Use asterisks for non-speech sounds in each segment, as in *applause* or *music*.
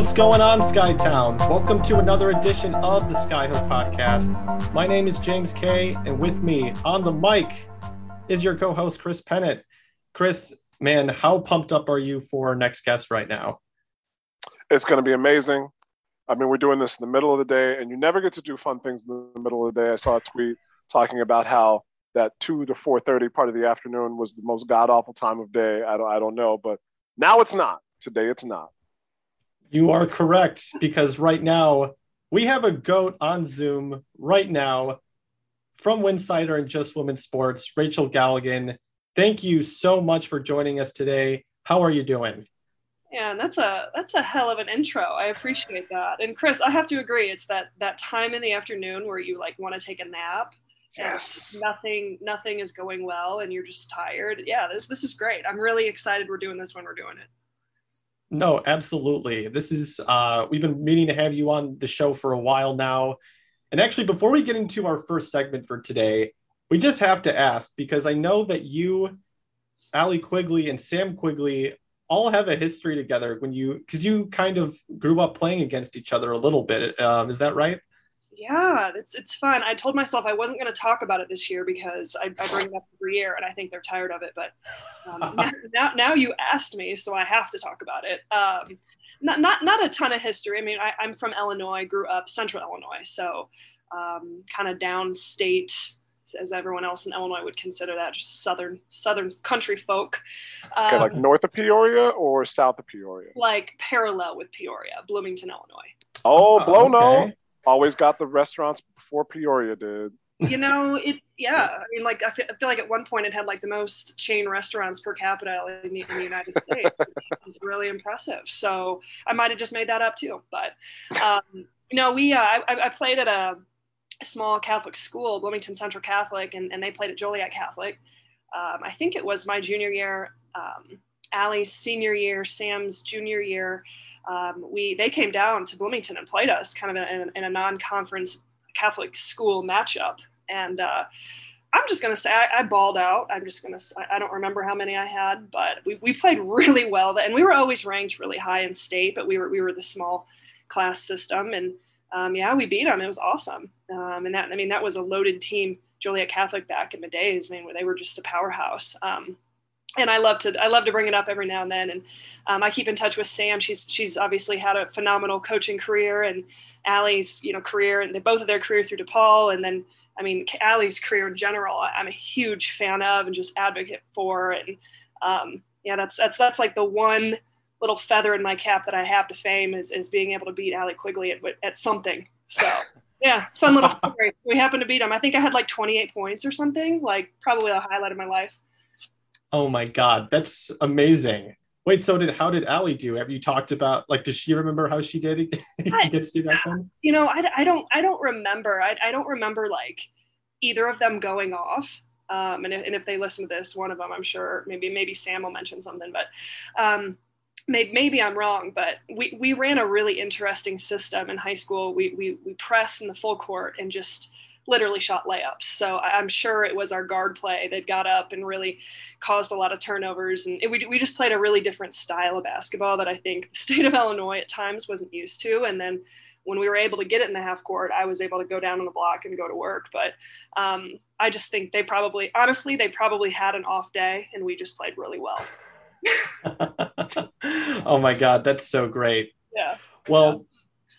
What's going on, Skytown? Welcome to another edition of the Skyhook Podcast. My name is James Kay, and with me on the mic is your co-host Chris Pennant. Chris, man, how pumped up are you for our next guest right now? It's going to be amazing. I mean, we're doing this in the middle of the day, and you never get to do fun things in the middle of the day. I saw a tweet talking about how that two to four thirty part of the afternoon was the most god awful time of day. I don't, I don't know, but now it's not. Today it's not. You are correct because right now we have a goat on Zoom right now from Winsidr and Just Women's Sports, Rachel Galligan. Thank you so much for joining us today. How are you doing? Yeah, that's a that's a hell of an intro. I appreciate that. And Chris, I have to agree. It's that that time in the afternoon where you like want to take a nap. Yes. Nothing nothing is going well, and you're just tired. Yeah, this this is great. I'm really excited. We're doing this when we're doing it. No, absolutely. This is uh we've been meaning to have you on the show for a while now. And actually before we get into our first segment for today, we just have to ask because I know that you Allie Quigley and Sam Quigley all have a history together when you because you kind of grew up playing against each other a little bit. Um, is that right? Yeah, it's it's fun. I told myself I wasn't going to talk about it this year because I, I, bring it up every year, and I think they're tired of it. But um, *laughs* now, now you asked me, so I have to talk about it. Um, not not not a ton of history. I mean, I, am from Illinois, grew up Central Illinois, so um, kind of downstate, as everyone else in Illinois would consider that, just southern southern country folk. Okay, like um, north of Peoria or south of Peoria? Like parallel with Peoria, Bloomington, Illinois. Oh, Blow oh, okay always got the restaurants before Peoria did. You know, it. Yeah, I mean, like I feel, I feel, like at one point it had like the most chain restaurants per capita in the, in the United *laughs* States, which was really impressive. So I might have just made that up too. But um, you know, we uh, I, I played at a, a, small Catholic school, Bloomington Central Catholic, and, and they played at Joliet Catholic. Um, I think it was my junior year, um, Allie's senior year, Sam's junior year um, we they came down to Bloomington and played us kind of in, in a non-conference Catholic school matchup, and uh, I'm just gonna say I, I, balled out. I'm just gonna I don't remember how many I had, but we, we played *laughs* really well, and we were always ranked really high in state, but we were we were the small class system, and um, yeah, we beat them. It was awesome, um, and that I mean that was a loaded team. Joliet Catholic back in the days, I mean, they were just a powerhouse. Um, and I love to I love to bring it up every now and then. And um, I keep in touch with Sam. She's she's obviously had a phenomenal coaching career, and Allie's you know career, and they both of their career through DePaul, and then I mean Allie's career in general. I'm a huge fan of and just advocate for, and um, yeah, that's that's that's like the one little feather in my cap that I have to fame is is being able to beat Allie Quigley at at something. So. Yeah, fun little *laughs* story. We happened to beat him. I think I had like 28 points or something, like probably a highlight of my life. Oh my god, that's amazing. Wait, so did how did Allie do? Have you talked about like does she remember how she did against *laughs* you back then? You know, I, I don't I don't remember. I, I don't remember like either of them going off. Um, and, if, and if they listen to this, one of them, I'm sure maybe maybe Sam will mention something, but um, maybe, maybe I'm wrong. But we, we ran a really interesting system in high school. We we we press in the full court and just literally shot layups. So I'm sure it was our guard play that got up and really caused a lot of turnovers. And it, we, we just played a really different style of basketball that I think the *laughs* state of Illinois at times wasn't used to. And then when we were able to get it in the half court, I was able to go down on the block and go to work. But um, I just think they probably, honestly, they probably had an off day and we just played really well. *laughs* oh my God, that's so great. Yeah. Well,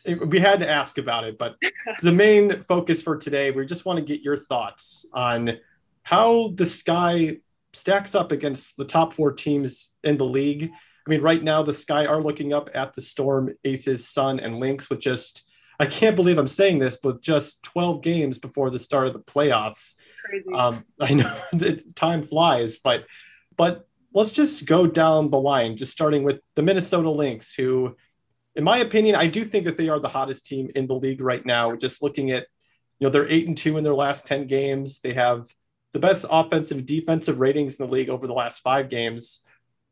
we had to ask about it, but the main focus for today, we just want to get your thoughts on how the Sky stacks up against the top four teams in the league. I mean, right now the Sky are looking up at the Storm, Aces, Sun, and Lynx with just I can't believe I'm saying this, but just 12 games before the start of the playoffs. Crazy. Um, *laughs* I know *laughs* time flies, but but let's just go down the line, just starting with the Minnesota Lynx, who in my opinion, I do think that they are the hottest team in the league right now. Just looking at, you know, they're eight and two in their last 10 games. They have the best offensive defensive ratings in the league over the last five games.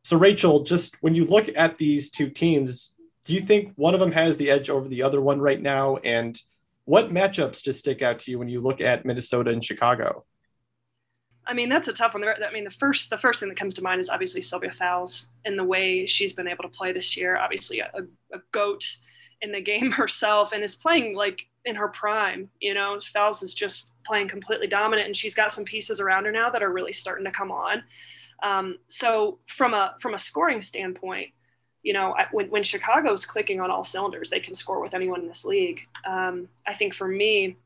So, Rachel, just when you look at these two teams, do you think one of them has the edge over the other one right now? And what matchups just stick out to you when you look at Minnesota and Chicago? I mean, that's a tough one. I mean, the first the first thing that comes to mind is obviously Sylvia Fowles and the way she's been able to play this year. Obviously, a, a goat in the *laughs* game herself, and is playing like in her prime. You know, Fowles is just playing completely dominant, and she's got some pieces around her now that are really starting to come on. Um, so from a from a scoring standpoint, you know, when when Chicago's clicking on all cylinders, they can score with anyone in this league. Um, I think for me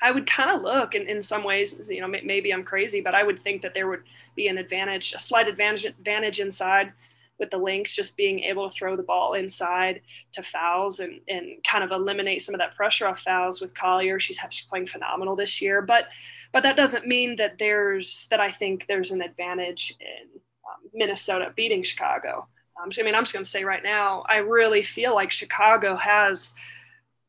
I would kind of look in, in some ways, you know, maybe I'm crazy, but I would think that there would be an advantage, a slight advantage, advantage inside with the Lynx, just being able to throw the ball inside to Fowles and, and kind of eliminate some of that pressure off Fowles with Collier. She's, she's playing phenomenal this year, but, but that doesn't mean that there's, that I think there's an advantage in um, Minnesota beating Chicago. Um, so, I mean, I'm just going to say right now, I really feel like Chicago has –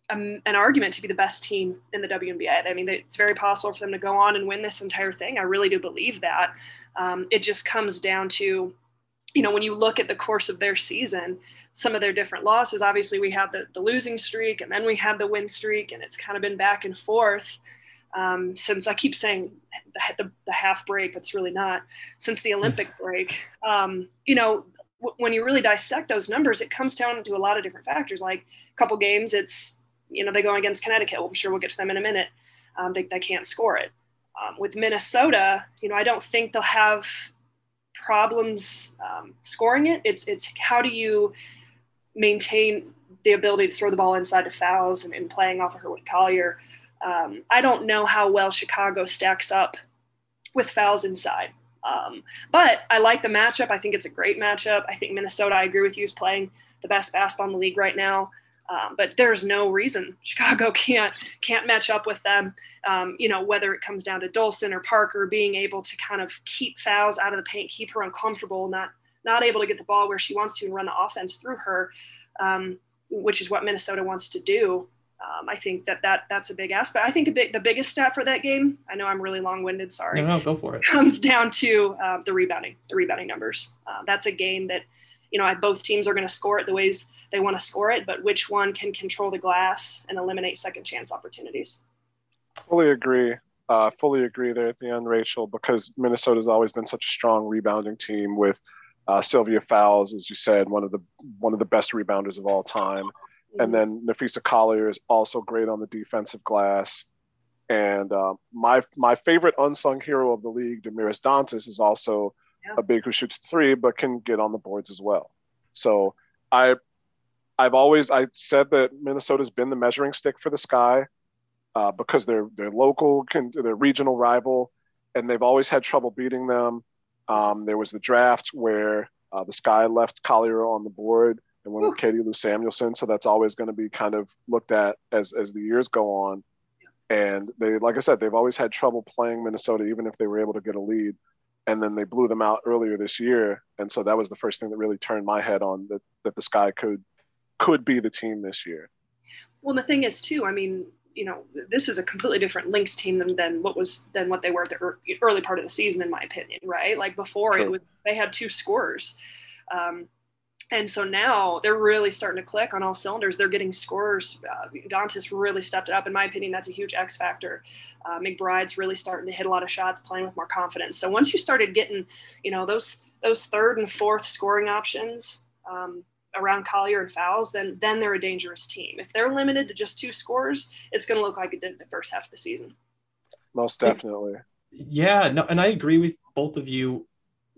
um, an argument to be the best team in the WNBA. I mean, it's very possible for them to go on and win this entire thing. I really do believe that. Um, it just comes down to, you know, when you look at the course of their season, some of their different losses. Obviously, we had the, the losing streak, and then we had the win streak, and it's kind of been back and forth um, since I keep saying the, the, the, half break, but it's really not since the Olympic *laughs* break. Um, you know, w- when you really dissect those numbers, it comes down to a lot of different factors. Like a couple games, it's you know, they go against Connecticut. Well, I'm sure we'll get to them in a minute. Um, they, they can't score it. Um, with Minnesota, you know, I don't think they'll have problems um, scoring it. It's it's how do you maintain the ability to throw the ball inside to Fowles and, and playing off of her with Collier. Um, I don't know how well Chicago stacks up with Fowles inside. Um, but I like the matchup. I think it's a great matchup. I think Minnesota, I agree with you, is playing the best basketball in the league right now. Um, but there's no reason *laughs* Chicago can't can't match up with them. Um, you know, whether it comes down to Dolson or Parker being able to kind of keep Fowles out of the paint, keep her uncomfortable, not not able to get the ball where she wants to and run the offense through her, um, which is what Minnesota wants to do. Um, I think that, that that's a big aspect. I think a big, the biggest stat for that game, I know I'm really long winded, sorry. No, no, go for it. Comes down to uh, the rebounding, the rebounding numbers. Uh, that's a game that you know, both teams are going to score it the ways they want to score it, but which one can control the glass and eliminate second chance opportunities? Fully agree. Uh, fully agree there at the end, Rachel, because Minnesota's always been such a strong rebounding team with uh, Sylvia Fowles, as you said, one of the one of the best rebounders of all time, mm-hmm. and then Napheesa Collier is also great on the defensive glass. And uh, my my favorite unsung hero of the league, Damiris Dantas, is also yeah. a big who shoots three but can get on the boards as well. So I I've always I said that Minnesota's been the measuring stick for the Sky uh, because they're they're local, can, they're regional rival, and they've always had trouble beating them. Um, there was the draft where uh, the Sky left Collier on the board and went with Katie Lou Samuelson, so that's always going to be kind of looked at as as the years go on. And they, like I said, they've always had trouble playing Minnesota, even if they were able to get a lead and then they blew them out earlier this year. And so that was the first thing that really turned my head on that, that the sky could could be the team this year. Well the thing is too i mean you know this is a completely different Lynx team than, than what was than what they were at the early part of the season in my opinion right? Like before sure. it was they had two scorers um, and so now they're really starting to click on all cylinders. They're getting scores. Uh, Dantas really stepped it up. In my opinion, that's a huge X factor. Uh, McBride's really starting to hit a lot of shots, playing with more confidence. So once you started getting, you know, those those third and fourth scoring options um, around Collier and Fowles, then then they're a dangerous team. If they're limited to just two scores, it's going to look like it did the first half of the season. Most definitely. Yeah, no, and I agree with both of you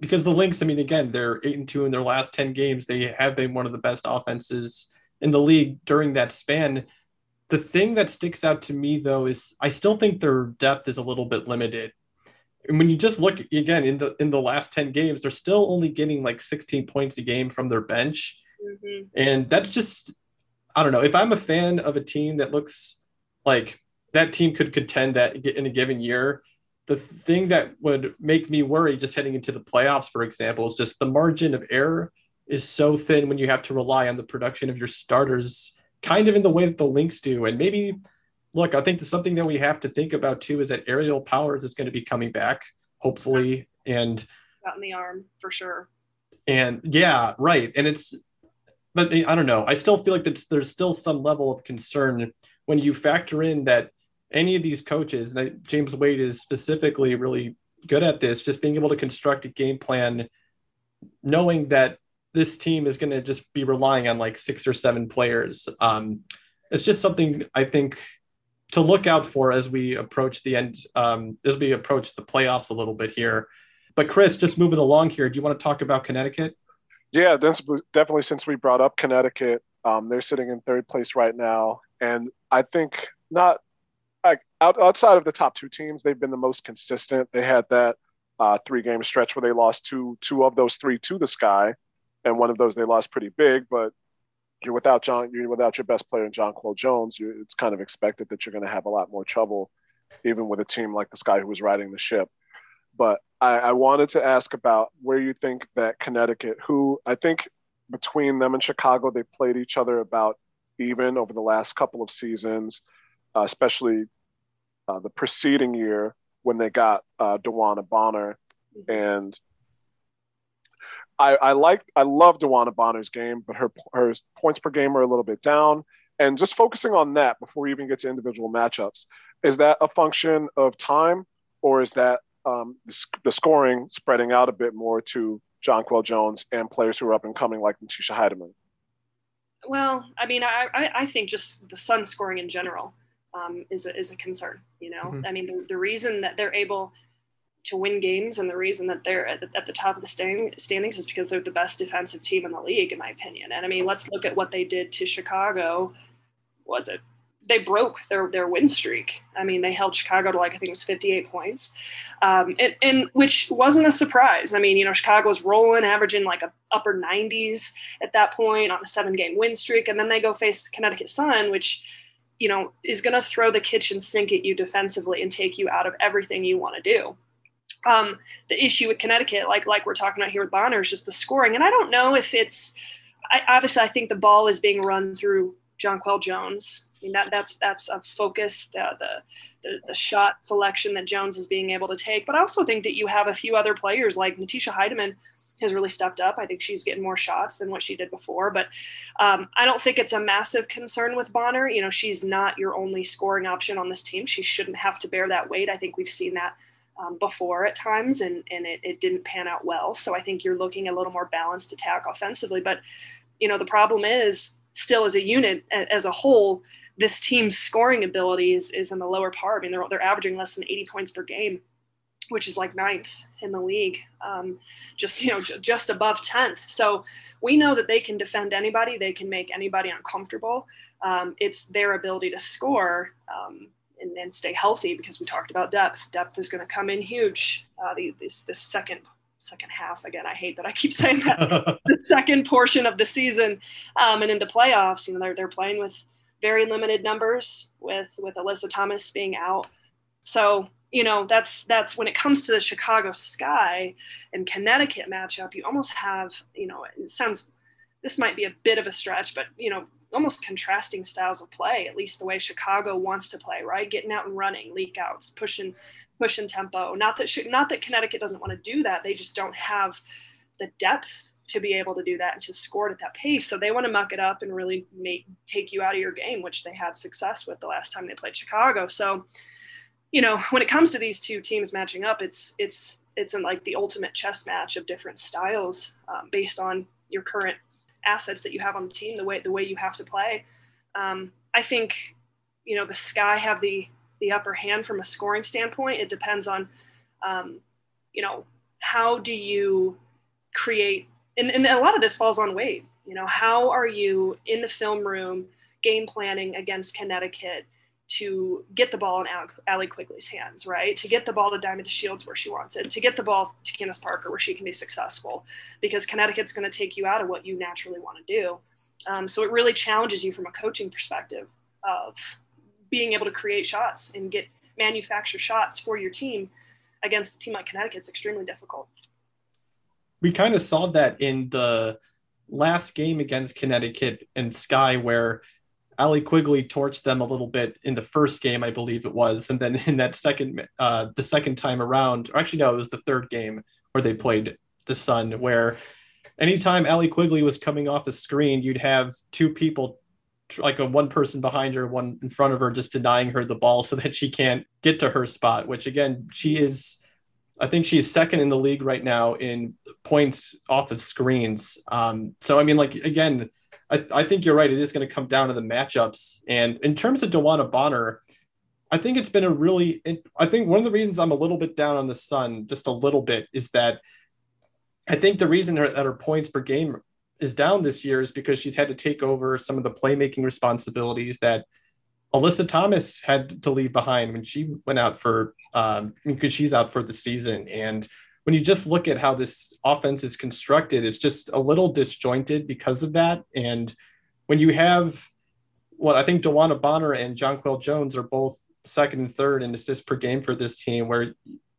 because the Lynx, I mean, again, they're eight and two in their last 10 games. They have been one of the best offenses in the league during that span. The thing that sticks out to me though is I still think their depth is a little bit limited. And when you just look again in the in the last 10 games, they're still only getting like 16 points a game from their bench. Mm-hmm. And that's just I don't know. If I'm a fan of a team that looks like that team could contend that in a given year, the thing that would make me worry just heading into the playoffs, for example, is just the margin of error is so thin when you have to rely on the production of your starters, kind of in the way that the Lynx do. And maybe, look, I think something that we have to think about too is that Aerial Powers is going to be coming back, hopefully, and got in the arm for sure. And yeah, right. And it's, but I don't know. I still feel like that's, there's still some level of concern when you factor in that any of these coaches, and James Wade is specifically really good at this, just being able to construct a game plan, knowing that this team is going to just be relying on like six or seven players. Um, it's just something I think to look out for as we approach the end, um, as we approach the playoffs a little bit here. But Chris, just moving along here, do you want to talk about Connecticut? Yeah, definitely. Since we brought up Connecticut, um, they're sitting in third place right now, and I think not like outside of the top two teams, they've been the most consistent. They had that uh, three game stretch where they lost two two of those three to the Sky, and one of those they lost pretty big. But you're without John, you're without your best player, Jonquel Jones. it's kind of expected that you're going to have a lot more trouble, even with a team like the Sky who was riding the ship. But I, I wanted to ask about where you think that Connecticut, who I think between them and Chicago, they played each other about even over the last couple of seasons, uh, especially uh, the preceding year when they got uh, DeWanna Bonner. Mm-hmm. And I, I like, I love DeWanna Bonner's game, but her, her points per game are a little bit down. And just focusing on that before we even get to individual matchups, is that a function of time or is that um, the, the, scoring spreading out a bit more to Jonquel Jones and players who are up and coming like Natisha Hiedeman? Well, I mean, I, I think just the Sun scoring in general um, is, a, is a concern. You know, mm-hmm. I mean, the, the, reason that they're able to win games and the reason that they're at the, at the top of the stand, standings is because they're the best defensive team in the league, in my opinion. And I mean, let's look at what they did to Chicago. Was it they broke their their win streak. I mean, they held Chicago to like I think it was 58 points, um, and, and which wasn't a surprise. I mean, you know, Chicago was rolling, averaging like a upper 90s at that point on a seven game win streak, and then they go face Connecticut Sun, which you know is going to throw the kitchen sink at you defensively and take you out of everything you want to do. Um, the issue with Connecticut, like like we're talking about here with Bonner, is just the scoring, and I don't know if it's. I, obviously, I think the ball is being run through Jonquel Jones I mean, that that's that's a focus, the, the, the the shot selection that Jones is being able to take. But I also think that you have a few other players like Natisha Hiedeman has really stepped up. I think she's getting more shots than what she did before. But um, I don't think it's a massive concern with Bonner. You know, she's not your only scoring option on this team. She shouldn't have to bear that weight. I think we've seen that um, before at times, and and it, it didn't pan out well. So I think you're looking a little more balanced attack offensively. But you know, the problem is still as a unit as a whole this team's scoring ability is, is in the lower part. I mean, they're, they're averaging less than 80 points per game, which is like ninth in the league, um, just, you know, j- just above 10th. So we know that they can defend anybody. They can make anybody uncomfortable. Um, it's their ability to score um, and, and, stay healthy because we talked about depth. Depth is going to come in huge. Uh, the, this, this second second half again i hate that i keep saying that *laughs* the second portion of the season um, and into playoffs you know they're, they're playing with very limited numbers with with Alyssa Thomas being out. So you know that's that's when it comes to the Chicago Sky and Connecticut matchup, you almost have you know it sounds this might be a bit of a stretch, but you know almost contrasting styles of play, at least the way Chicago wants to play, right? Getting out and running, leak outs, pushing pushing tempo. Not that not that Connecticut doesn't want to do that, they just don't have the depth to be able to do that and to score it at that pace. So they want to muck it up and really make take you out of your game, which they had success with the last time they played Chicago. So, you know, when it comes to these two teams matching up, it's it's it's in like the ultimate chess match of different styles um, based on your current assets that you have on the team, the way the way you have to play. Um, I think, you know, the Sky have the the upper hand from a scoring standpoint. It depends on, um, you know, how do you create and, and a lot of this falls on Wade. You know, how are you in the film room game planning against Connecticut to get the ball in Allie Quigley's hands, right? To get the ball to Diamond DeShields where she wants it, to get the ball to Candace Parker where she can be successful, because Connecticut's going to take you out of what you naturally want to do. Um, so it really challenges you from a coaching perspective of being able to create shots and get manufacture shots for your team against a team like Connecticut. Extremely difficult we kind of saw that in the last game against Connecticut and Sky, where Allie Quigley torched them a little bit in the first game, I believe it was, and then *laughs* in that second, uh, the second time around, or actually no, it was the third game where they played the Sun, where anytime Allie Quigley was coming off the screen, you'd have two people, like a one person behind her, one in front of her, just denying her the ball *laughs* so that she can't get to her spot. Which again, she is I think she's second in the league right now in points off of screens. Um, so I mean, like again, I, I think you're right. It is going to come down to the matchups. And in terms of DeWanna Bonner, I think it's been a really. I think one of the reasons I'm a little bit down on the Sun, just a little bit, is that I think the reason that her points per game is down this year is because she's had to take over some of the playmaking responsibilities that Alyssa Thomas had to leave behind when she went out for um, because she's out for the season. And when you just look at how this offense is constructed, it's just a little disjointed because of that. And when you have what I think DeWanna Bonner and Jonquel Jones are both second and third in assists per game for this team, where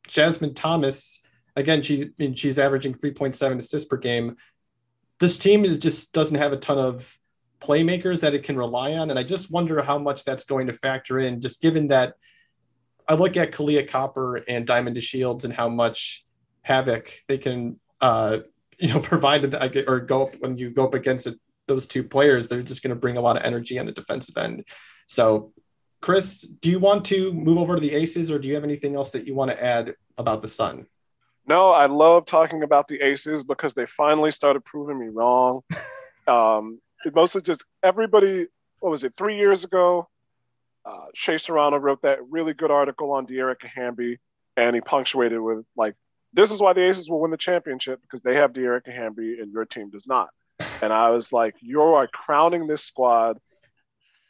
Jasmine Thomas, again, she she's averaging 3.7 assists per game. This team is just doesn't have a ton of playmakers that it can rely on. And I just wonder how much that's going to factor in, just given that I look at Kahleah Copper and Diamond DeShields and how much havoc they can, uh, you know, *laughs* provide the, or go up when you go up against it, those two players. They're just going to bring a lot of energy on the defensive end. So, Chris, do you want to move over to the Aces, or do you have anything else that you want to add about the Sun? No, I love talking about the Aces because they finally started proving me wrong. *laughs* um, it mostly just everybody. What was it? Three years ago, uh, Shea Serrano wrote that really good article on Dearica Hamby, and he punctuated with like, "This is why the Aces will win the championship because they have Dearica Hamby and your team does not." *laughs* And I was like, "You are crowning this squad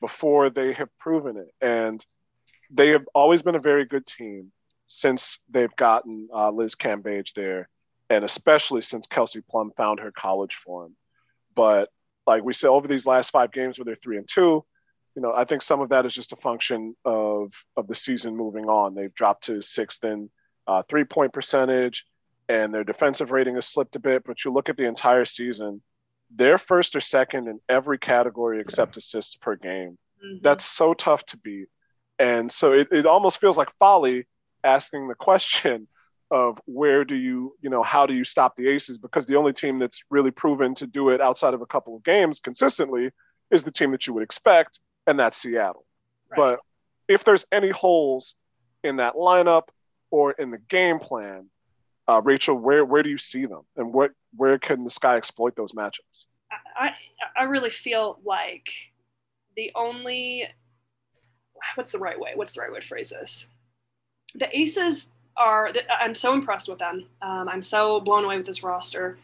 before they have proven it, and they have always been a very good team since they've gotten uh, Liz Cambage there, and especially since Kelsey Plum found her college form. But like we said, over these last five games where they're three and two, you know, I think some of that is just a function of of the season moving on. They've dropped to sixth in uh, three point percentage, and their defensive rating has slipped a bit. But you look at the entire season, they're first or second in every category except assists per game. Mm-hmm. That's so tough to beat, and so it, it almost feels like folly asking the question of where do you, you know, how do you stop the Aces? Because the only team that's really proven to do it outside of a couple of games consistently is the team that you would expect, and that's Seattle. Right. But if there's any holes in that lineup or in the game plan, uh, Rachel, where where do you see them, and what where can the Sky exploit those matchups? I I really feel like the only what's the right way? What's the right way to phrase this? The Aces are I'm so impressed with them. Um, I'm so blown away with this roster.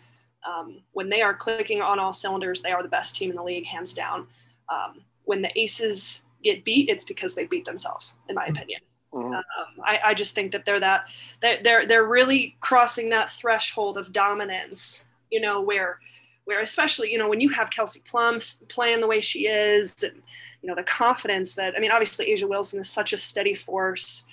Um, when they are clicking on all cylinders, they are the best team in the league, hands down. Um, when the Aces get beat, it's because they beat themselves, in my opinion. Mm-hmm. Um, I, I, just think that they're that they're, they're they're really crossing that threshold of dominance. You know, where where especially you know when you have Kelsey Plum playing the way she is, and you know the confidence that I mean, obviously A'ja Wilson is such a steady force.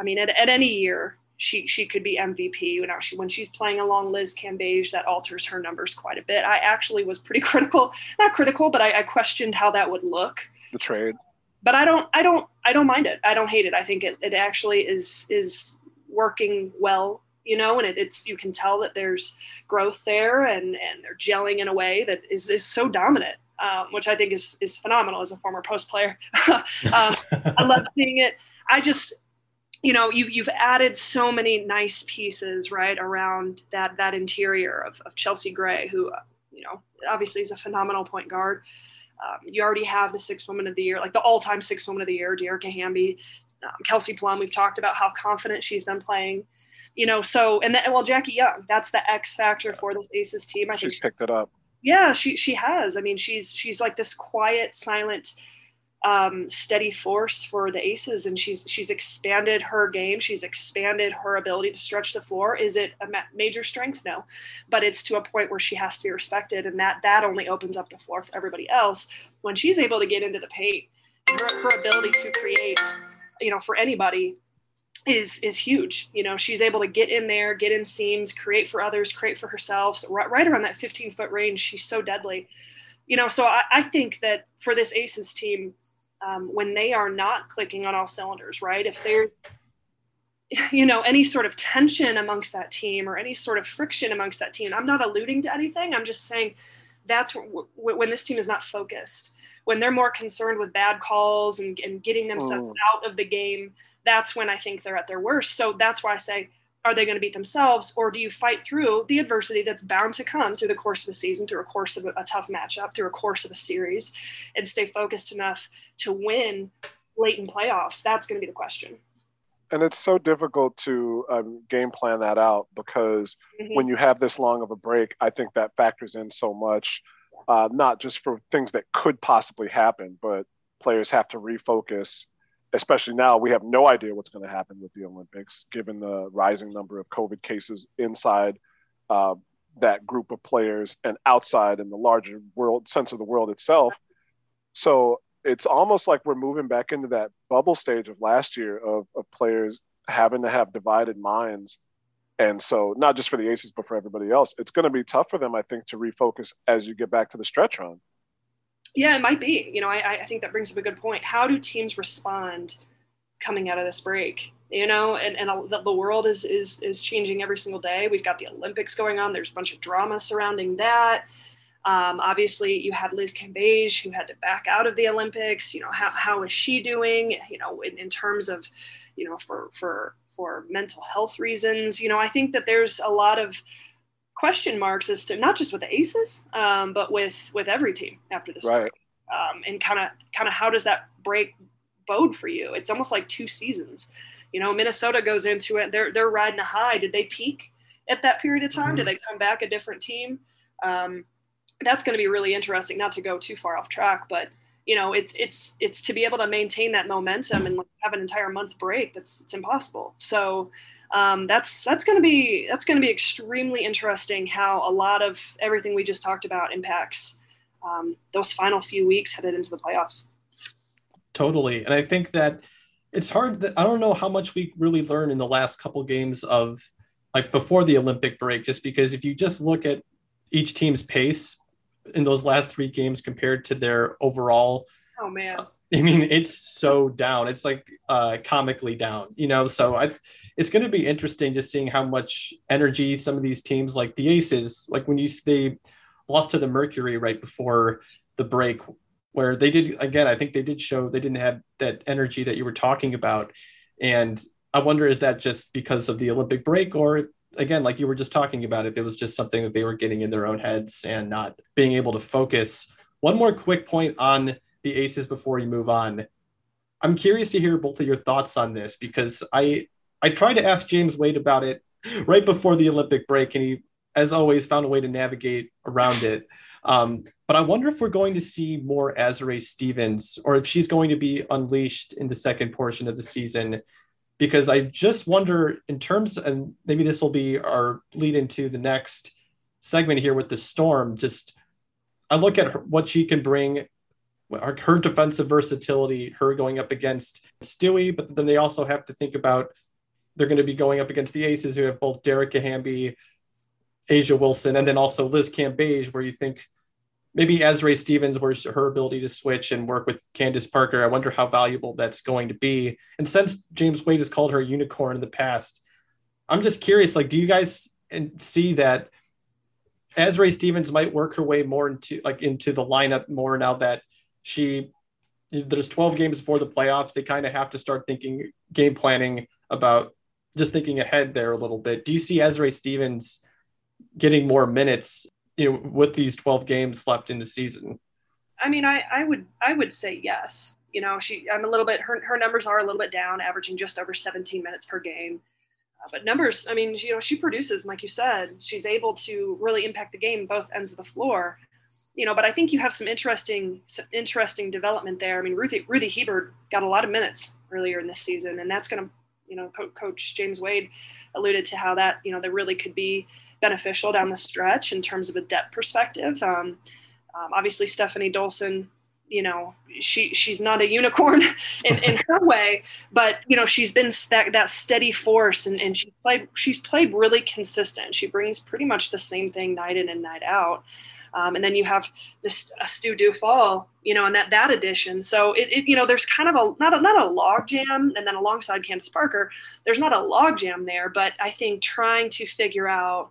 I mean, at, at any year, she she could be MVP. Now she when she's playing along Liz Cambage, that alters her numbers quite a bit. I actually was pretty *laughs* critical, not critical, but I, I questioned how that would look. The trade. But I don't I don't I don't mind it. I don't hate it. I think it, it actually is is working well, you know, and it, it's you can tell that there's growth there and and they're gelling in a way that is is so dominant. Um, which I think is is phenomenal as a former post player. *laughs* um, I love seeing it. I just you know you've, you've added so many nice pieces right around that that interior of, of chelsea gray who you know obviously is a phenomenal point guard um, you already have the six woman of the year like the all-time six woman of the year Dearica Hamby um, kelsey plum. We've talked about how confident she's been playing you know so and then well jackie young that's the x factor for this aces team. I think she's picked it up. Yeah she she has. I mean she's she's like this quiet silent um, steady force for the Aces, and she's she's expanded her game. She's expanded her ability to stretch the floor. Is it a ma- major strength? No, but it's to a point where she has to be respected, and that that only opens up the floor for everybody else. When she's able to get into the paint, her, her ability to create, you know, for anybody is is huge. You know, she's able to get in there, get in seams, create for others, create for herself. So right, right around that 15 foot range, she's so deadly. You know, so I, I think that for this Aces team um, when they are not clicking on all cylinders, right? If there's you know any sort of tension amongst that team or any sort of friction amongst that team i'm not alluding to anything i'm just saying that's w- w- when this team is not focused when they're more concerned with bad calls and, and getting themselves oh. out of the game that's when i think they're at their worst so that's why i say are they going to beat themselves or do you fight through the adversity that's bound to come through the course of a season through a course of a, a tough matchup through a course of a series and stay focused enough to win late in playoffs? That's going to be the question. And it's so difficult to um, game plan that out because mm-hmm. when you have this long of a break i think that factors in so much uh, not just for things that could possibly happen but players have to refocus especially now we have no idea what's going to happen with the olympics given the rising number of covid cases inside uh, that group of players and outside in the larger world sense of the world itself. So it's almost like we're moving back into that bubble stage of last year of, of players having to have divided minds. And so not just for the aces but for everybody else it's going to be tough for them i think to refocus as you get back to the stretch run yeah, it might be. You know, I, I think that brings up a good point. How do teams respond coming out of this break? You know, and, and the, the world is, is is changing every single day. We've got the Olympics going on. There's a bunch of drama surrounding that. Um, obviously, you had Liz Cambage who had to back out of the Olympics. You know, how, how is she doing? You know, in, in terms of, you know, for for for mental health reasons. You know, I think that there's a lot of question marks as to not just with the Aces, um, but with with every team after this right. Um, and kind of kind of how does that break bode for you? It's almost like two seasons. You know, Minnesota goes into it; they're they're riding a high. Did they peak at that period of time? Mm-hmm. Did they come back a different team? Um, that's going to be really interesting. Not to go too far off track, but you know, it's it's it's to be able to maintain that momentum and have an entire month break. That's it's impossible. So um, that's that's going to be that's going to be extremely interesting how a lot of everything we just talked about impacts um, those final few weeks headed into the playoffs. Totally, and I think that it's hard that I don't know how much we really learned in the last couple games of like before the Olympic break, just because if you just look at each team's pace in those last three games compared to their overall oh man I mean, it's so down. It's like uh, comically down, you know. So I, it's going to be interesting just seeing how much energy some of these teams, like the Aces, like when you they lost to the Mercury right before the break, where they did again. I think they did show they didn't have that energy that you were talking about, and I wonder is that just because of the Olympic break, or again, like you were just talking about, if it was just something that they were getting in their own heads and not being able to focus. One more quick point on the aces before you move on. I'm curious to hear both of your thoughts on this because I I tried to ask James Wade about it *laughs* right before the Olympic break, and he, as always, found a way to navigate around it. Um, but I wonder if we're going to see more Azurá Stevens, or if she's going to be unleashed in the second portion of the season. Because I just wonder, in terms, and maybe this will be our lead into the next segment here with the Storm. Just I look at her, what she can bring her defensive versatility, her going up against Stewie, but then they also have to think about they're going to be going up against the Aces who have both Dearica Hamby, A'ja Wilson, and then also Liz Cambage, where you think maybe Azurá Stevens, where's her ability to switch and work with Candace Parker. I wonder how valuable that's going to be. And since James Wade has called her a unicorn in the past, I'm just curious, like, do you guys see that Azurá Stevens might work her way more into like into the lineup more now that she there's 12 games before the playoffs. They kind of have to start thinking game planning about just thinking ahead there a little bit. Do you see Azurá Stevens getting more minutes, you know, with these 12 games left in the season? I mean, I, I would I would say yes. You know, she I'm a little bit her her numbers are a little bit down, averaging just over 17 minutes per game. Uh, but numbers, I mean, you know, she produces, and like you said, she's able to really impact the game both ends of the floor you know, but I think you have some interesting, some interesting development there. I mean, Ruthie, Ruthy Hebard got a lot of minutes earlier in this season, and that's going to, you know, Co- Coach James Wade alluded to how that, you know, that really could be beneficial down the stretch in terms of a depth perspective. Um, um, obviously, Stephanie Dolson, you know, she she's not a unicorn *laughs* in, in her way, but you know, she's been that, that steady force, and, and she's played she's played really consistent. She brings pretty much the same thing night in and night out. Um, and then you have this Astou Ndour-Fall, you know, and that that addition. So it, it, you know, there's kind of a not a not a log jam, and then alongside Candace Parker, there's not a log jam there, but I think trying to figure out,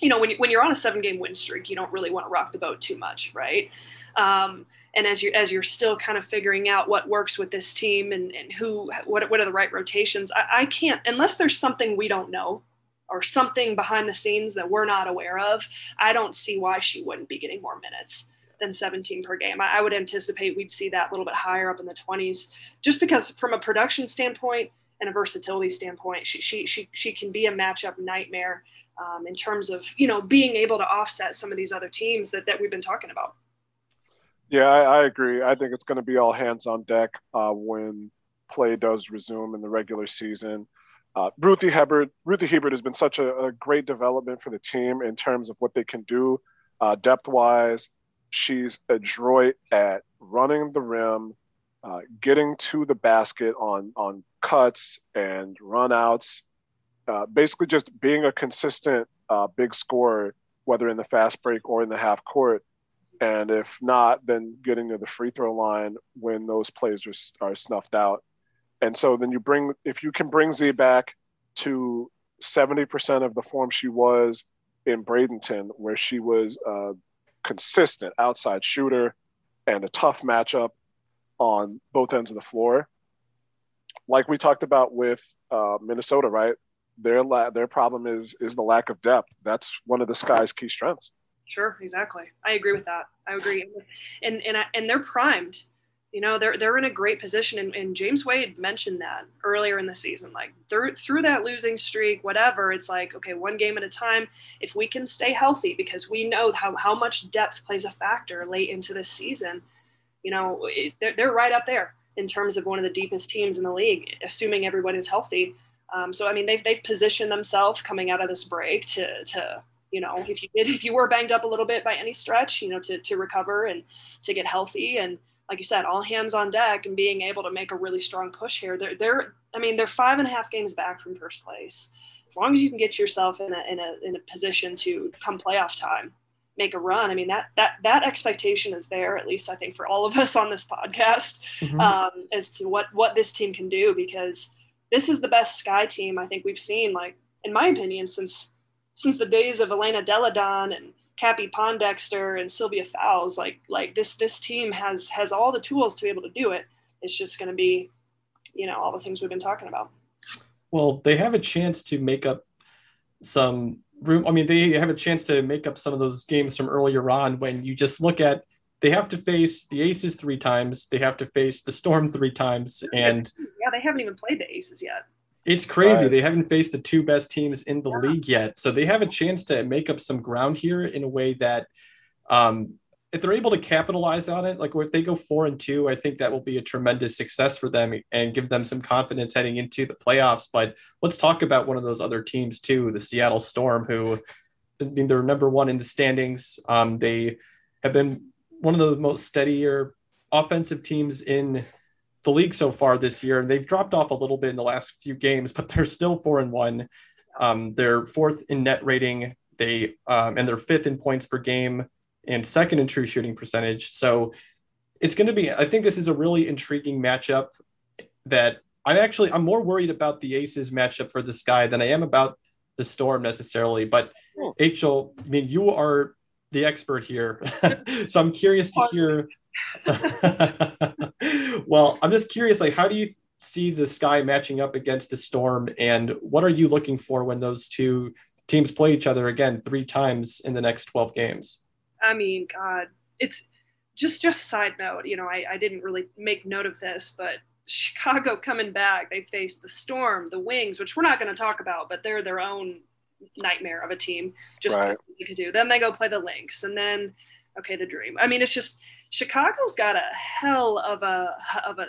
you know, when you, when you're on a seven game win streak, you don't really want to rock the boat too much, right? Um, and as you as you're still kind of figuring out what works with this team and, and who what what are the right rotations, I, I can't unless there's something we don't know or something behind the scenes that we're not aware of, I don't see why she wouldn't be getting more minutes than 17 per game. I, I would anticipate we'd see that a little bit higher up in the 20s, just because from a production standpoint and a versatility standpoint, she she she, she can be a matchup nightmare um, in terms of you know being able to offset some of these other teams that that we've been talking about. Yeah, I, I agree. I think it's going to be all hands on deck uh, when play does resume in the regular season. Uh, Ruthy Hebard, Ruthy Hebard has been such a, a, great development for the team in terms of what they can do uh, depth wise. She's adroit at running the rim, uh, getting to the basket on on cuts and runouts. Uh, basically, just being a consistent uh, big scorer, whether in the fast break or in the half court. And if not, then getting to the free throw line when those plays are, are snuffed out. And so then you bring, if you can bring Z back to 70% of the form she was in Bradenton, where she was a consistent outside shooter and a tough matchup on both ends of the floor. Like we talked about with uh, Minnesota, right? Their la- their problem is is the lack of depth. That's one of the Sky's key strengths. Sure, exactly. I agree with that. I agree, and and and they're primed you know they're they're in a great position. And, and, James Wade mentioned that earlier in the season like through through that losing streak whatever it's like okay one game at a time if we can stay healthy because we know how, how much depth plays a factor late into this season you know it, they're, they're right up there in terms of one of the deepest teams in the league assuming everyone is healthy. Um, so I mean they've they've positioned themselves coming out of this break to to you know if you did if you were banged up a little bit by any stretch you know to to recover and to get healthy and like you said, all hands on deck and being able to make a really strong push here. They're, they're I mean, they're five and a half games back from first place. As long as you can get yourself in a, in a, in a position to come playoff time, make a run. I mean, that, that, that expectation is there, at least I think for all of us on this podcast, mm-hmm. um, as to what, what this team can do, because this is the best sky team I think we've seen, like, in my opinion, since, since the days of Elena Delle Donne and, Cappie Pondexter and Sylvia Fowles. Like like this this team has has all the tools to be able to do it. It's just going to be, you know, all the things we've been talking about. Well, they have a chance to make up some room. I mean, they have a chance to make up some of those games from earlier on when you just look at they have to face the Aces three times, they have to face the Storm three times, and *laughs* yeah, they haven't even played the Aces yet. It's crazy. Right. They haven't faced the two best teams in the yeah. league yet. So they have a chance to make up some ground here in a way that um, if they're able to capitalize on it, like if they go four and two, I think that will be a tremendous success for them and give them some confidence heading into the playoffs. But let's talk about one of those other teams too, the Seattle Storm, who I mean they're number one in the standings. Um, they have been one of the most steadier offensive teams in the league so far this year. And they've dropped off a little bit in the last few games, but they're still four and one. Um, they're fourth in net rating. They um, and they're fifth in points per game and second in true shooting percentage. So it's going to be. I think this is a really intriguing matchup. That I'm actually I'm more worried about the Aces matchup for the Sky than I am about the Storm necessarily. But hmm. Rachel, I mean, you are the expert here, *laughs* so I'm curious to hear *laughs* well, I'm just curious, like, how do you see the Sky matching up against the Storm, and what are you looking for when those two teams play each other again three times in the next 12 games? I mean, God, it's just just side note. You know, I, I didn't really make note of this, but Chicago coming back, they face the Storm, the Wings, which we're not going to talk about, but they're their own nightmare of a team. Just right. like they could do. Then they go play the Lynx, and then okay, the Dream. I mean, it's just Chicago's got a hell of a of a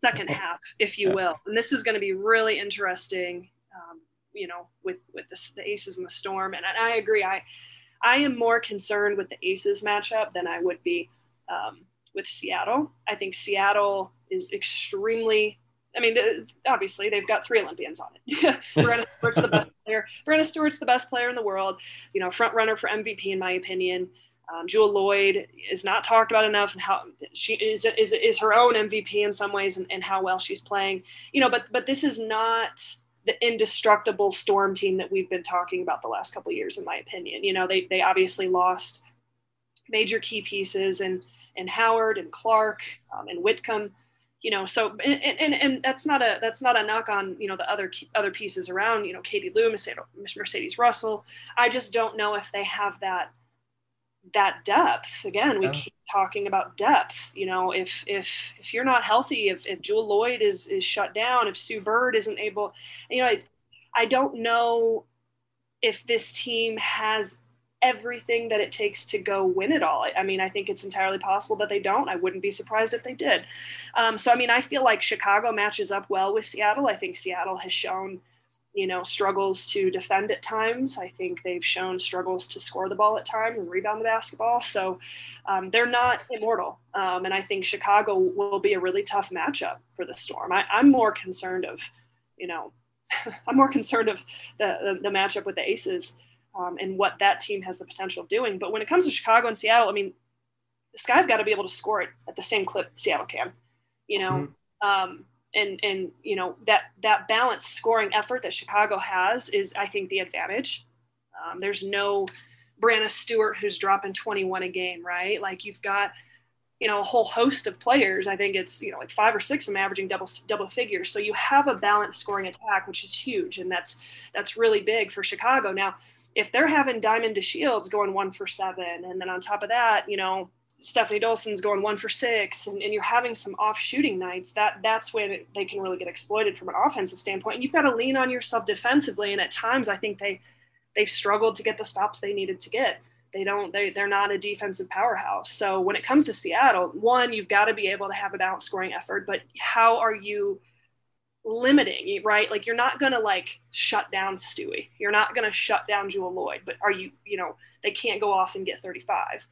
second *laughs* half, if you will, and this is going to be really interesting. Um, you know, with with the, the Aces and the Storm, and, and, I agree. I I am more concerned with the Aces matchup than I would be um, with Seattle. I think Seattle is extremely. I mean, the, obviously they've got three Olympians on it. *laughs* Breanna Stewart's the best player. Breanna Stewart's the best player in the world. You know, front runner for MVP in my opinion. Um, Jewell Loyd is not talked about enough, and how she is is is her own MVP in some ways, and, and how well she's playing. You know, but but this is not the indestructible Storm team that we've been talking about the last couple years, in my opinion. You know, they they obviously lost major key pieces and and Howard and Clark um, and Whitcomb. you know, so and, and and that's not a that's not a knock on you know the other other pieces around. You know, Katie Lou, Mercedes Russell. I just don't know if they have that that depth. Again, we yeah. keep talking about depth. You know, if if if you're not healthy, if if Jewell Loyd is is shut down, if Sue Bird isn't able, you know, I, I don't know if this team has everything that it takes to go win it all. I mean, I think it's entirely possible that they don't. I wouldn't be surprised if they did. Um, so, I mean, I feel like Chicago matches up well with Seattle. I think Seattle has shown, you know, struggles to defend at times. I think they've shown struggles to score the ball at times and rebound the basketball. So um, they're not immortal. Um, and I think Chicago will be a really tough matchup for the Storm. I, I'm more concerned of, you know, *laughs* I'm more concerned of the, the, the matchup with the Aces um, and what that team has the potential of doing. But when it comes to Chicago and Seattle, I mean, the Sky have got to be able to score it at the same clip Seattle can, you know. Mm-hmm. And and you know that that balanced scoring effort that Chicago has is, I think, the advantage. Um, there's no Breanna Stewart who's dropping 21 a game, right? Like you've got you know a whole host of players. I think it's you know like five or six them averaging double double figures. So you have a balanced scoring attack, which is huge, and that's that's really big for Chicago. Now if they're having Diamond to DeShields going one for seven, and then on top of that, you know, Stefanie Dolson's going one for six, and, and you're having some off shooting nights, that that's when they can really get exploited from an offensive standpoint. And you've got to lean on yourself defensively. And at times I think they they've struggled to get the stops they needed to get. They don't they they're not a defensive powerhouse. So when it comes to Seattle, one, you've got to be able to have a balanced scoring effort, but how are you limiting, right? Like you're not gonna like shut down Stewie. You're not gonna shut down Jewell Loyd, but are you, you know, they can't go off and get 35.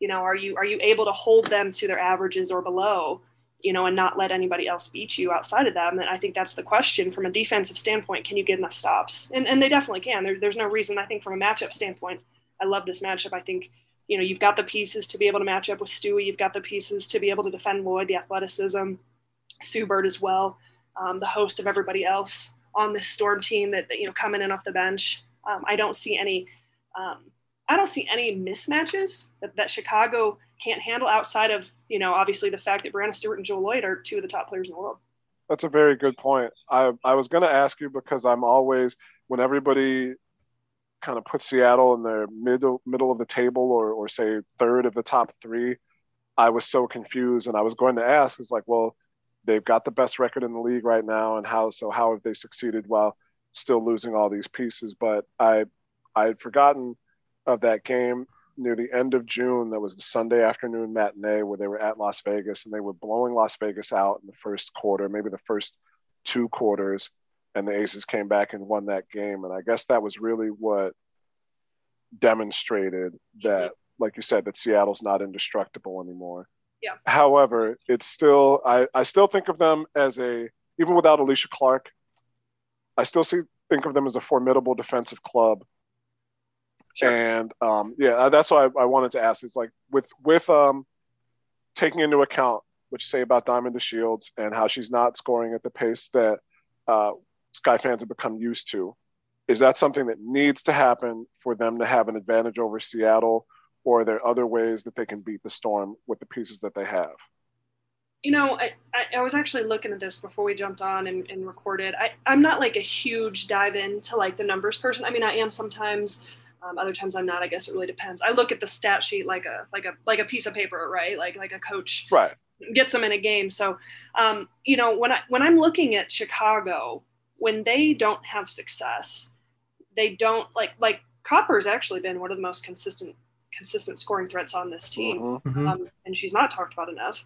You know, are you are you able to hold them to their averages or below, you know, and not let anybody else beat you outside of them? And I think that's the question from a defensive standpoint. Can you get enough stops? And and they definitely can. There, there's no reason. I think from a matchup standpoint, I love this matchup. I think you know you've got the pieces to be able to match up with Stewie. You've got the pieces to be able to defend Loyd the athleticism, Sue Bird as well um, the host of everybody else on this storm team that, that you know coming in off the bench. Um, I don't see any. Um, I don't see any mismatches that, that Chicago can't handle outside of you know obviously the fact that Breanna Stewart and Jewell Loyd are two of the top players in the world. That's a very good point. I I was going to ask you because I'm always when everybody kind of puts Seattle in their middle middle of the table or or say third of the top three, I was so confused and I was going to ask is like well they've got the best record in the league right now, and how so? How have they succeeded while still losing all these pieces? But I I had forgotten of that game near the end of June. That was the Sunday afternoon matinee where they were at Las Vegas and they were blowing Las Vegas out in the first quarter, maybe the first two quarters, and the Aces came back and won that game. And I guess that was really what demonstrated that, like you said, that Seattle's not indestructible anymore. Yeah. However, it's still I, I still think of them as a even without Alysha Clark, I still see think of them as a formidable defensive club. Sure. And um, yeah, that's why I, I, wanted to ask. Is like with with um, taking into account what you say about Diamond DeShields and how she's not scoring at the pace that uh, Sky fans have become used to. Is that something that needs to happen for them to have an advantage over Seattle, or are there other ways that they can beat the storm with the pieces that they have? You know, I, I, I was actually looking at this before we jumped on and, and recorded. I, I'm not like a huge dive into like the numbers person. I mean, I am sometimes. Um, other times I'm not. I guess it really depends. I look at the stat sheet like a like a like a piece of paper, right? Like like a coach right. gets them in a game. So, um, you know, when I when I'm looking at Chicago, when they don't have success, they don't like like Copper's actually been one of the most consistent consistent scoring threats on this team, mm-hmm. mm-hmm. um, and she's not talked about enough.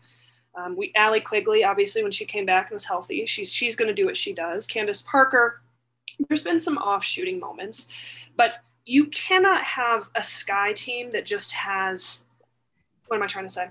Um, we Allie Quigley, obviously, when she came back and was healthy, she's she's going to do what she does. Candace Parker, there's been some off shooting moments, but you cannot have a Sky team that just has. What am I trying to say?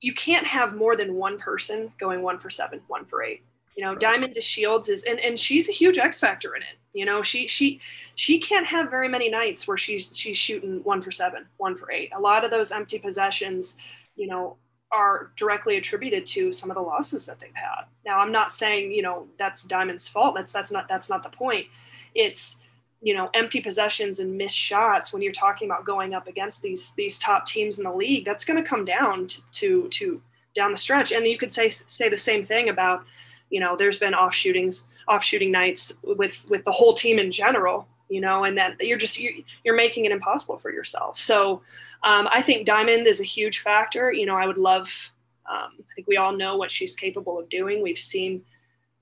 You can't have more than one person going one for seven, one for eight. You know, Diamond DeShields is, and, and she's a huge X factor in it. You know, she she she can't have very many nights where she's she's shooting one for seven, one for eight. A lot of those empty possessions, you know, are directly attributed to some of the losses that they've had. Now, I'm not saying you know that's Diamond's fault. That's that's not that's not the point. It's you know empty possessions and missed shots when you're talking about going up against these these top teams in the league. That's going to come down to to, to down the stretch. And you could say say the same thing about, you know, there's been off shootings, off shooting nights with with the whole team in general, you know, and that you're just you're, making it impossible for yourself. So um, I think Diamond is a huge factor. You know, I would love. Um, I think we all know what she's capable of doing. We've seen,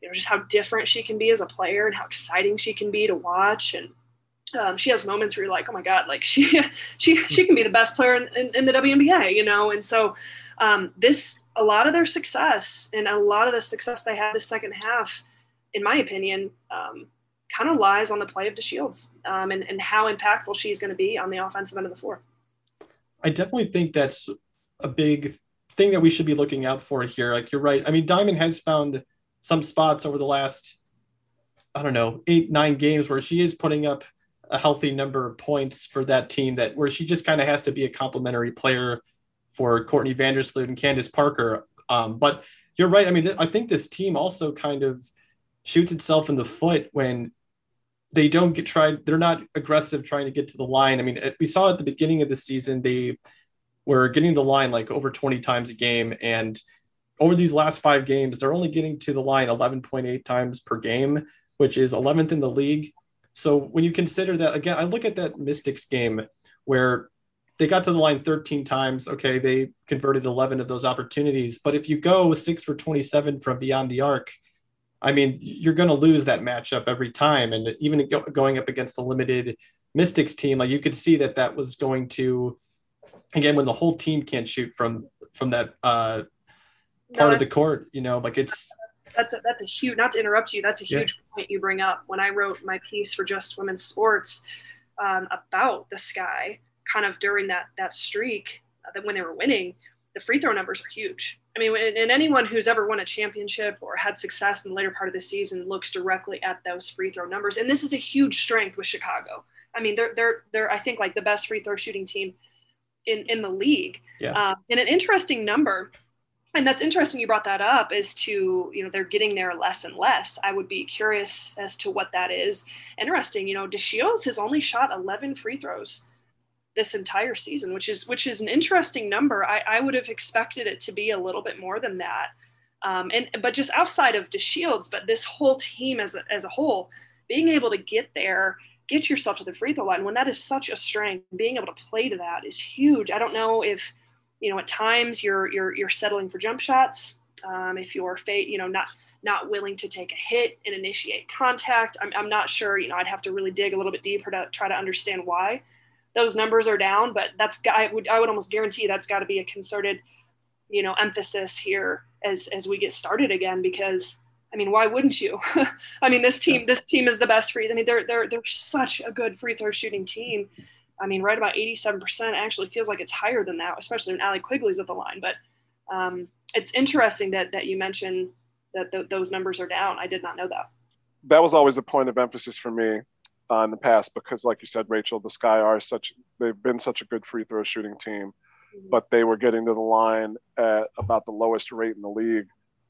you know, just how different she can be as a player and how exciting she can be to watch and um, she has moments where you're like, oh my god, like *laughs* she she she can be the best player in, in, in the WNBA, you know. And so um, this a lot of their success and a lot of the success they had the second half, in my opinion, um, kind of lies on the play of DeShields um, and and how impactful she's going to be on the offensive end of the floor. I definitely think that's a big thing that we should be looking out for here. Like you're right. I mean, Diamond has found some spots over the last, I don't know, eight nine games where she is putting up a healthy number of points for that team that where she just kind of has to be a complementary player for Courtney Vandersloot and Candace Parker. Um, but you're right. I mean, th- I think this team also kind of shoots itself in the foot when they don't get tried. They're not aggressive trying to get to the line. I mean, we saw at the beginning of the season, they were getting the line like over 20 times a game. And over these last five games, they're only getting to the line 11.8 times per game, which is 11th in the league. So when you consider that again, I look at that Mystics game where they got to the line 13 times. Okay, they converted 11 of those opportunities. But if you go six for 27 from beyond the arc, I mean, you're going to lose that matchup every time. And even going up against a limited Mystics team, like you could see that that was going to, again, when the whole team can't shoot from from that uh, part no, of the court, you know, like it's that's a, that's a huge not to interrupt you that's a huge yeah. point you bring up. When i wrote my piece for just women's sports um, about the sky kind of during that that streak uh, that when they were winning the free throw numbers are huge. I mean and anyone who's ever won a championship or had success in the later part of the season looks directly at those free throw numbers. And this is a huge strength with chicago. I mean they're they're they're i think like the best free throw shooting team in in the league. Yeah. Um, and an interesting number and that's interesting you brought that up is to you know they're getting there less and less. I would be curious as to what that is. Interesting you know deshields has only shot 11 free throws this entire season which is which is an interesting number. I, I would have expected it to be a little bit more than that. Um, and but just outside of deshields but this whole team as a, as a whole being able to get there get yourself to the free throw line when that is such a strength being able to play to that is huge. I don't know if you know, at times you're you're you're settling for jump shots. Um, if you're fa- you know not not willing to take a hit and initiate contact, I'm, I'm not sure. You know, I'd have to really dig a little bit deeper to try to understand why those numbers are down. But that's I would I would almost guarantee that's got to be a concerted, you know, emphasis here as as we get started again because I mean, why wouldn't you? *laughs* I mean, this team, this team is the best free. I mean, they're they're they're such a good free throw shooting team, I mean, right about 87% actually feels like it's higher than that, especially when Allie Quigley's at the line. But um, it's interesting that that you mentioned that th- those numbers are down. I did not know that. That was always a point of emphasis for me uh, in the past because, like you said, Rachel, the Sky are such they've been such a good free throw shooting team, mm-hmm. but they were getting to the line at about the lowest rate in the league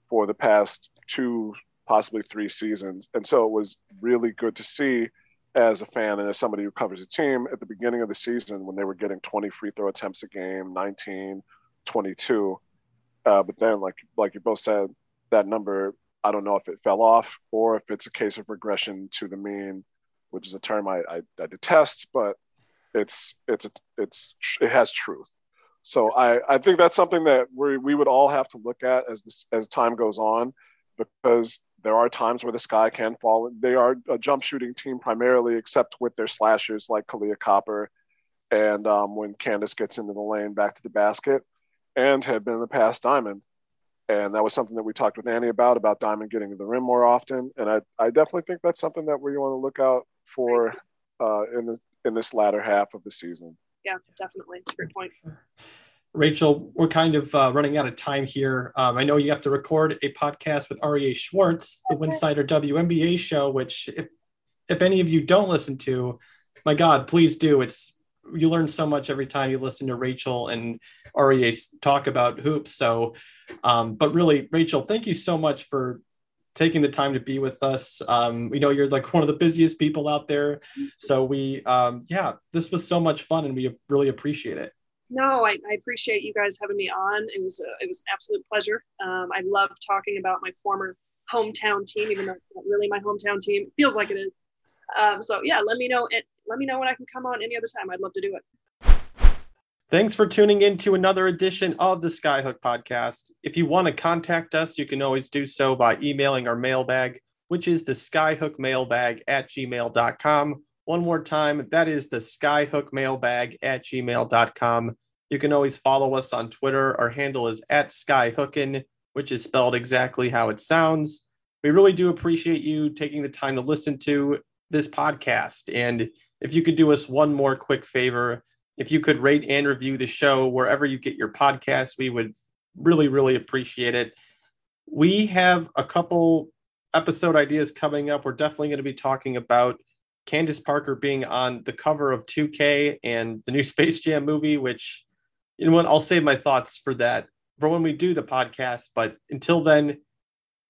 for the past two, possibly three seasons, and so it was really good to see as a fan and as somebody who covers a team at the beginning of the season when they were getting 20 free throw attempts a game 19 22 uh, but then like like you both said that number i don't know if it fell off or if it's a case of regression to the mean which is a term i, I, I detest but it's it's it's it has truth. So I, I think that's something that we, we would all have to look at as this, as time goes on because there are times where the sky can fall. They are a jump shooting team primarily, except with their slashers like Kahleah Copper, and um, when Candace gets into the lane back to the basket, and have been in the past Diamond. And that was something that we talked with Annie about, about Diamond getting to the rim more often. And I, I definitely think that's something that we want to look out for uh, in, the, in this latter half of the season. Yeah, definitely. It's a great point. Rachel, we're kind of uh, running out of time here. Um, I know you have to record a podcast with Aryeh Schwartz, the Winsidr WNBA show, which if, if any of you don't listen to, my God, please do. It's you learn so much every time you listen to Rachel and Aryeh talk about hoops. So, um, but really, Rachel, thank you so much for taking the time to be with us. Um, we know you're like one of the busiest people out there. So we, um, yeah, this was so much fun and we really appreciate it. No, I, I, appreciate you guys having me on. It was a, it was an absolute pleasure. Um, I love talking about my former hometown team, even though it's not really my hometown team. It feels like it is. Um, so yeah, let me know. It, let me know when I can come on any other time. I'd love to do it. Thanks for tuning in to another edition of the Skyhook podcast. If you want to contact us, you can always do so by emailing our mailbag, which is the skyhook mailbag at gmail.com. One more time, that is the skyhook mailbag at gmail.com. You can always follow us on Twitter. Our handle is at skyhookin, which is spelled exactly how it sounds. We really do appreciate you taking the time to listen to this podcast. And if you could do us one more quick favor, if you could rate and review the show wherever you get your podcast, we would really, really appreciate it. We have a couple episode ideas coming up. We're definitely going to be talking about Candace Parker being on the cover of 2K and the new *laughs* Space Jam movie, which, you know what, I'll save my thoughts for that for when we do the podcast. But until then,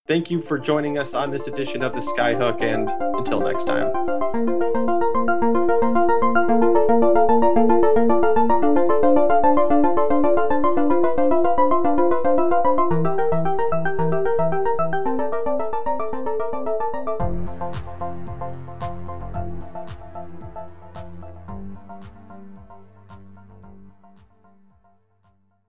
thank you for joining us on this edition of the Skyhook, and until next time.